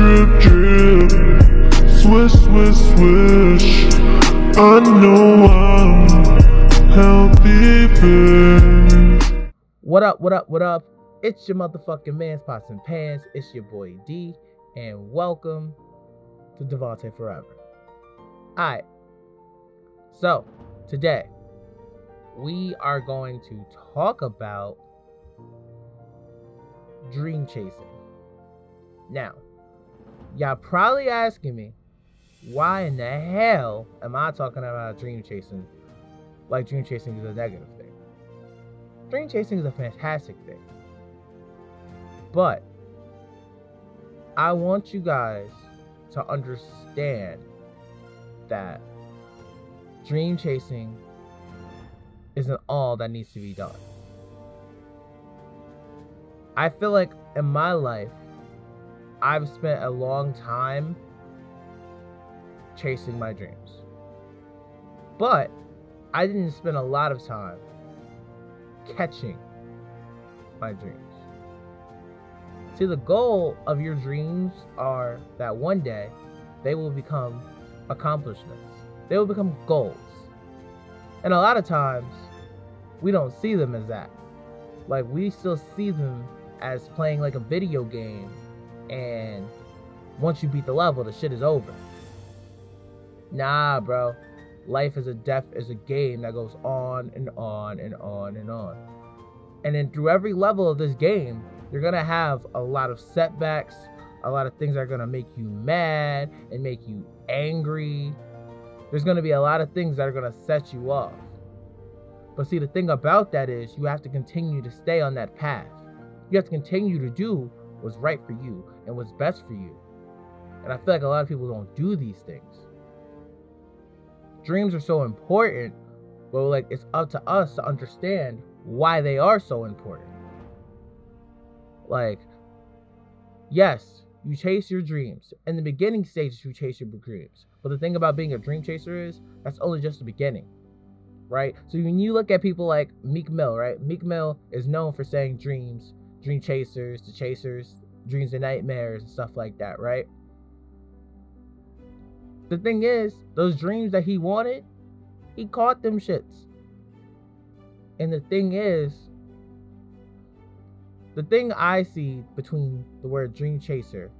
drip, drip. Swish, swish, swish. I know I'm healthy. What up, what up, what up? It's your motherfucking man's pots and pans. It's your boy D, and welcome to Devontae Forever. Alright, so today we are going to talk about dream chasing. Now, y'all probably asking me, why in the hell am I talking about dream chasing like dream chasing is a negative thing? Dream chasing is a fantastic thing. But I want you guys to understand that dream chasing isn't all that needs to be done. I feel like in my life, I've spent a long time chasing my dreams. But I didn't spend a lot of time catching my dreams. See, the goal of your dreams are that one day they will become accomplishments, they will become goals. And a lot of times, we don't see them as that. Like, we still see them as playing like a video game, and once you beat the level, the shit is over. Nah, bro. Life is a death is a game that goes on and on and on and on. And then through every level of this game, you're gonna have a lot of setbacks, a lot of things that are gonna make you mad and make you angry. There's gonna be a lot of things that are gonna set you off. But see, the thing about that is you have to continue to stay on that path. You have to continue to do what's right for you and what's best for you. And I feel like a lot of people don't do these things. Dreams are so important, but like it's up to us to understand why they are so important. Like, yes, you chase your dreams. In the beginning stages, you chase your dreams. But the thing about being a dream chaser is that's only just the beginning. Right? So when you look at people like Meek Mill, right? Meek Mill is known for saying dreams, dream chasers, the chasers, dreams and nightmares, and stuff like that, right? The thing is, those dreams that he wanted, he caught them shits. And the thing is, the thing I see between the word dream chaser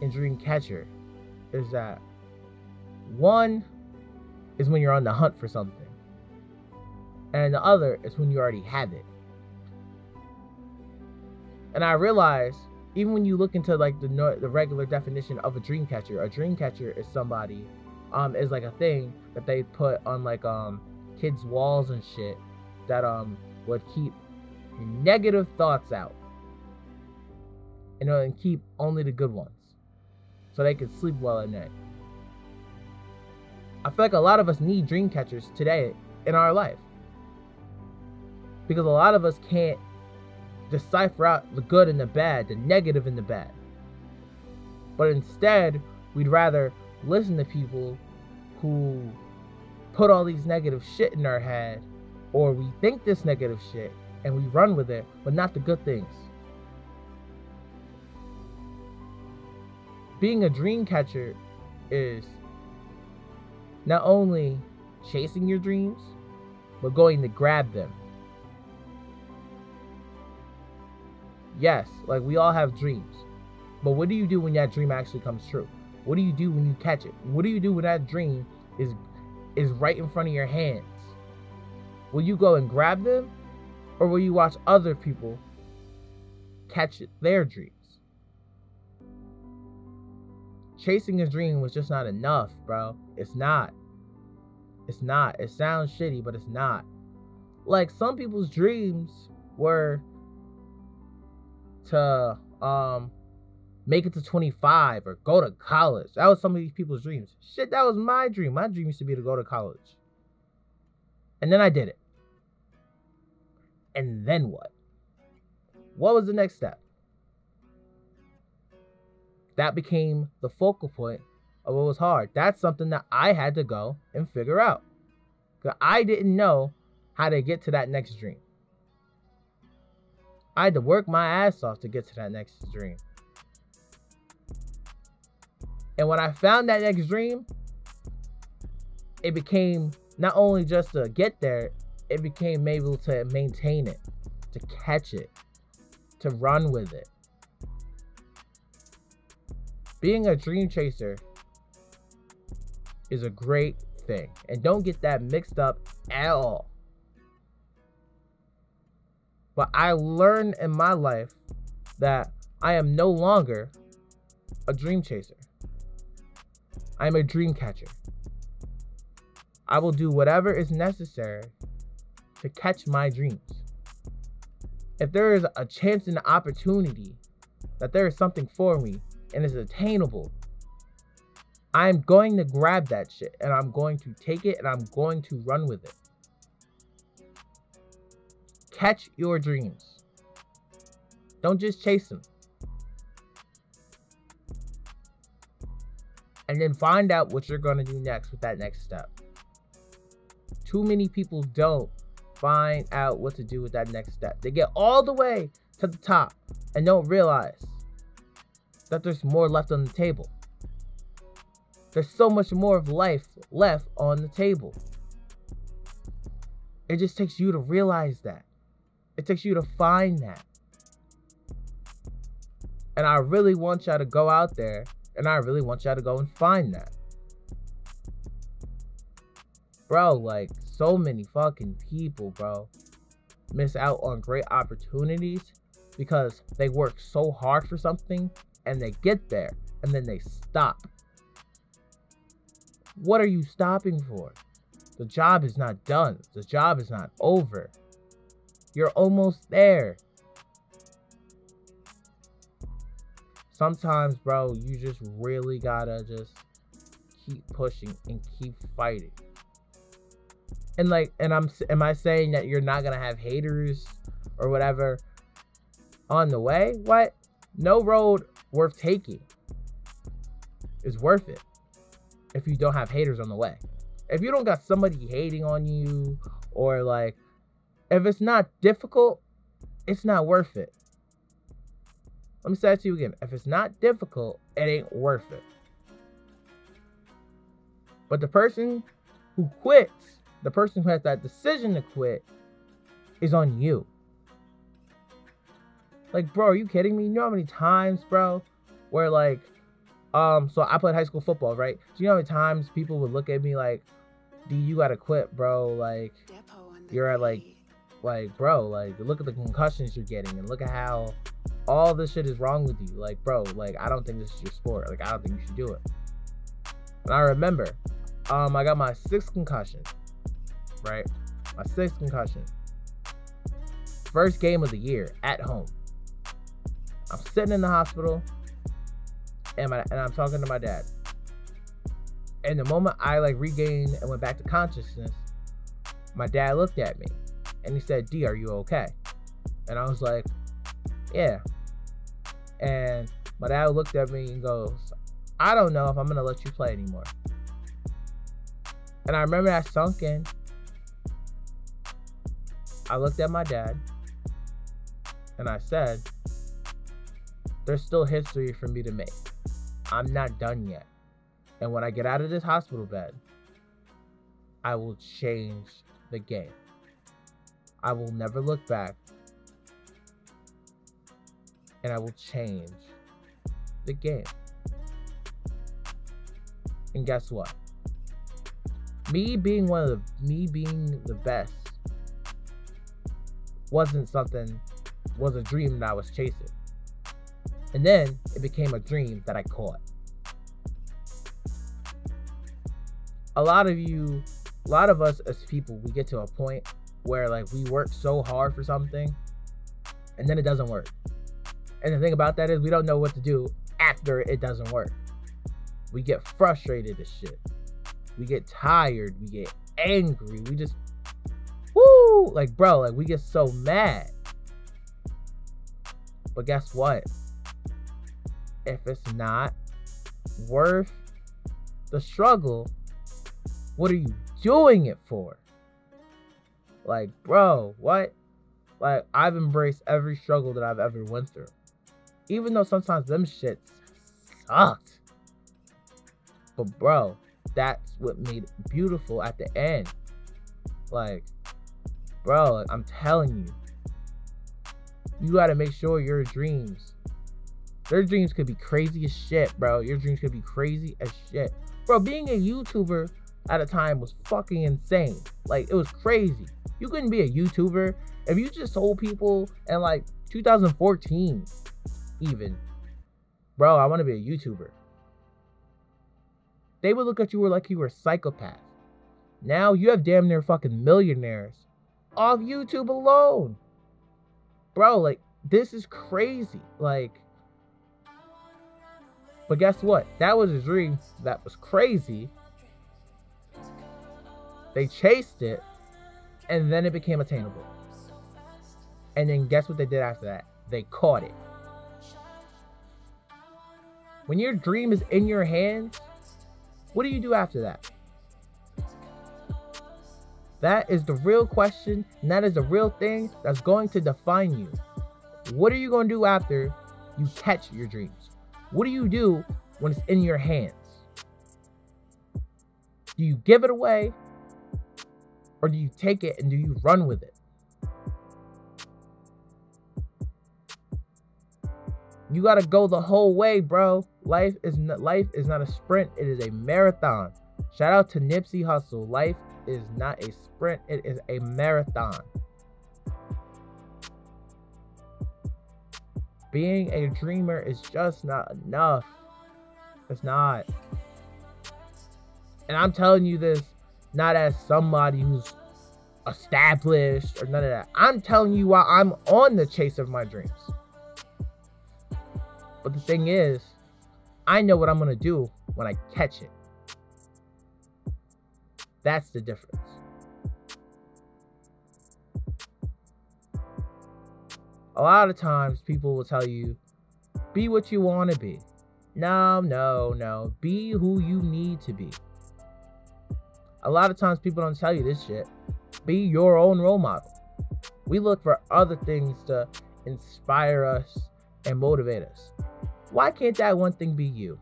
and dream catcher is that one is when you're on the hunt for something, and the other is when you already have it. And I realize even when you look into like the the regular definition of a dream catcher, a dream catcher is somebody um is like a thing that they put on like um kids' walls and shit that um would keep negative thoughts out. You know, and keep only the good ones. So they could sleep well at night. I feel like a lot of us need dream catchers today in our life. Because a lot of us can't decipher out the good and the bad, the negative and the bad. But instead, we'd rather listen to people who put all these negative shit in our head, or we think this negative shit and we run with it, but not the good things. Being a dream catcher is not only chasing your dreams, but going to grab them Yes, like we all have dreams. But what do you do when that dream actually comes true? What do you do when you catch it? What do you do when that dream is is right in front of your hands? Will you go and grab them or will you watch other people catch their dreams? Chasing a dream was just not enough, bro. It's not. It's not. It sounds shitty, but it's not. Like some people's dreams were to um make it to 25 or go to college. That was some of these people's dreams. Shit, that was my dream. My dream used to be to go to college. And then I did it. And then what? What was the next step? That became the focal point of what was hard. That's something that I had to go and figure out. Because I didn't know how to get to that next dream. I had to work my ass off to get to that next dream. And when I found that next dream, it became not only just to get there, it became able to maintain it, to catch it, to run with it. Being a dream chaser is a great thing. And don't get that mixed up at all. But I learned in my life that I am no longer a dream chaser. I am a dream catcher. I will do whatever is necessary to catch my dreams. If there is a chance and an opportunity that there is something for me and is attainable, I'm going to grab that shit and I'm going to take it and I'm going to run with it. Catch your dreams. Don't just chase them. And then find out what you're going to do next with that next step. Too many people don't find out what to do with that next step. They get all the way to the top and don't realize that there's more left on the table. There's so much more of life left on the table. It just takes you to realize that. It takes you to find that. And I really want y'all to go out there and I really want y'all to go and find that. Bro, like so many fucking people, bro, miss out on great opportunities because they work so hard for something and they get there and then they stop. What are you stopping for? The job is not done. The job is not over. You're almost there. Sometimes, bro, you just really gotta just keep pushing and keep fighting. And like and i'm am i saying that you're not gonna have haters or whatever on the way? What? No road worth taking is worth it if you don't have haters on the way. If you don't got somebody hating on you or like if it's not difficult it's not worth it let me say it to you again if it's not difficult it ain't worth it but the person who quits the person who has that decision to quit is on you. Like, bro, are you kidding me? You know how many times, bro, where like, um, so I played high school football, right? Do you know how many times people would look at me like, D, you gotta quit, bro. Like, you're at like, like, bro, like, look at the concussions you're getting and look at how all this shit is wrong with you. Like, bro, like, I don't think this is your sport. Like, I don't think you should do it. And I remember, um, I got my sixth concussion right? My sixth concussion. First game of the year at home. I'm sitting in the hospital and, my, and I'm talking to my dad. And the moment I like regained and went back to consciousness, my dad looked at me and he said, D, are you okay? And I was like, Yeah. And my dad looked at me and goes, I don't know if I'm gonna let you play anymore. And I remember that sunk in I looked at my dad and I said, There's still history for me to make. I'm not done yet. And when I get out of this hospital bed, I will change the game. I will never look back. And I will change the game. And guess what? Me being one of the me being the best wasn't something was a dream that I was chasing. And then it became a dream that I caught. A lot of you, a lot of us as people, we get to a point where like we work so hard for something and then it doesn't work. And the thing about that is we don't know what to do after it doesn't work. We get frustrated as shit. We get tired, we get angry, we just woo, like bro, like we get so mad. But guess what? If it's not worth the struggle, what are you doing it for? Like, bro, what? Like, I've embraced every struggle that I've ever went through. Even though sometimes them shits sucked. But bro, that's what made it beautiful at the end. Like, bro, I'm telling you, you gotta make sure your dreams, their dreams could be crazy as shit, bro. Your dreams could be crazy as shit. Bro, being a YouTuber at a time was fucking insane. Like, it was crazy. You couldn't be a YouTuber if you just told people in like 2014, even, bro, I wanna be a YouTuber. They would look at you like you were a psychopath. Now you have damn near fucking millionaires off YouTube alone. Bro, like, this is crazy. Like, but guess what? That was a dream that was crazy. They chased it, and then it became attainable. And then guess what they did after that? They caught it. When your dream is in your hands, what do you do after that? That is the real question, and that is the real thing that's going to define you. What are you going to do after you catch your dreams? What do you do when it's in your hands? Do you give it away? Or do you take it and do you run with it? You got to go the whole way, bro. Life is not, life is not a sprint, it is a marathon. Shout out to Nipsey Hussle. Life is not a sprint, it is a marathon. Being a dreamer is just not enough. It's not. And I'm telling you this not as somebody who's established or none of that. I'm telling you why I'm on the chase of my dreams. But the thing is, I know what I'm going to do when I catch it. That's the difference. A lot of times people will tell you, be what you want to be. No, no, no. Be who you need to be. A lot of times people don't tell you this shit. Be your own role model. We look for other things to inspire us and motivate us. Why can't that one thing be you?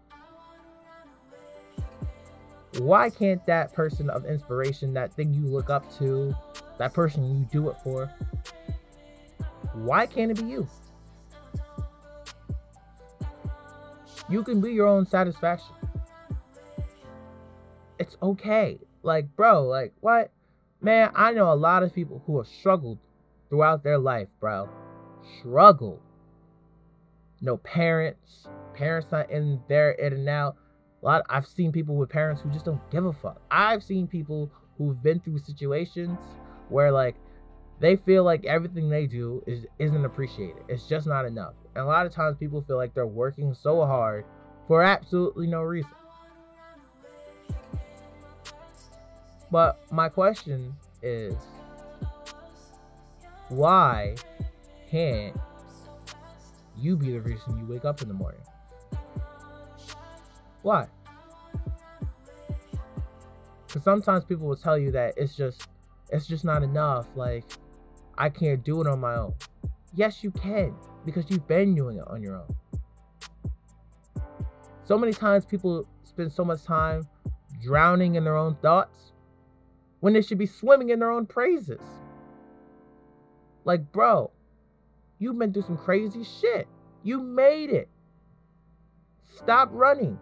Why can't that person of inspiration, that thing you look up to, that person you do it for, why can't it be you? You can be your own satisfaction. It's okay. Like, bro, like, what? Man, I know a lot of people who have struggled throughout their life, bro. Struggled no parents, parents not in there in and out. A lot I've seen people with parents who just don't give a fuck. I've seen people who've been through situations where like they feel like everything they do is isn't appreciated. It's just not enough. And a lot of times people feel like they're working so hard for absolutely no reason. But my question is why can't you be the reason you wake up in the morning. Why? Because sometimes people will tell you that it's just it's just not enough. Like I can't do it on my own. Yes, you can because you've been doing it on your own. So many times people spend so much time drowning in their own thoughts when they should be swimming in their own praises. Like, bro, You've been through some crazy shit. You made it. Stop running.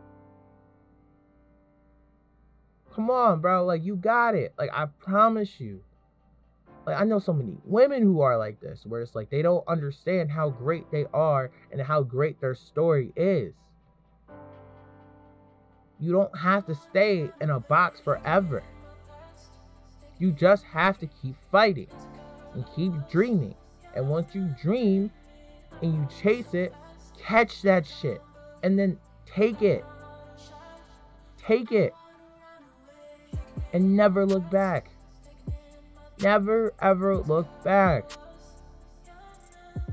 Come on, bro. Like, you got it. Like, I promise you. Like, I know so many women who are like this, where it's like they don't understand how great they are and how great their story is. You don't have to stay in a box forever. You just have to keep fighting and keep dreaming and once you dream and you chase it, catch that shit and then take it. Take it. And never look back. Never ever look back.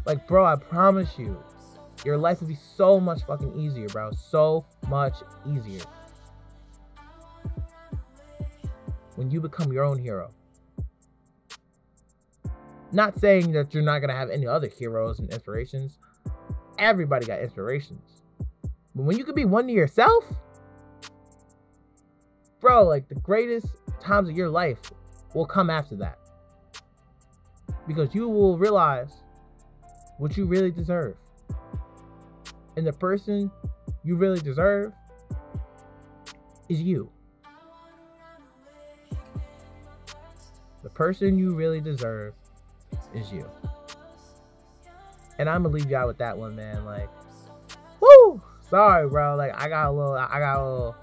Like, bro, I promise you, your life will be so much fucking easier, bro. So much easier. When you become your own hero. Not saying that you're not gonna have any other heroes and inspirations. Everybody got inspirations. But when you can be one to yourself, bro, like the greatest times of your life will come after that. Because you will realize what you really deserve. And the person you really deserve is you. The person you really deserve is you. And I'm gonna leave y'all with that one, man. Like, woo! Sorry, bro. Like, I got a little, I got a little,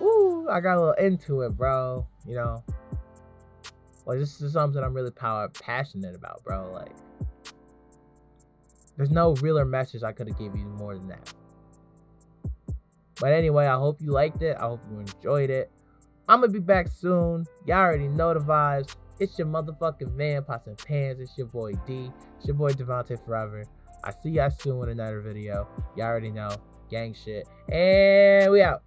woo! I got a little into it, bro. You know, like this is something I'm really power passionate about, bro. Like, there's no realer message I could have given you more than that. But anyway, I hope you liked it. I hope you enjoyed it. I'm gonna be back soon. Y'all already know the vibes. It's your motherfucking man, pots and pans. It's your boy D. It's your boy Devontae Forever. I see y'all soon in another video. Y'all already know. Gang shit. And we out.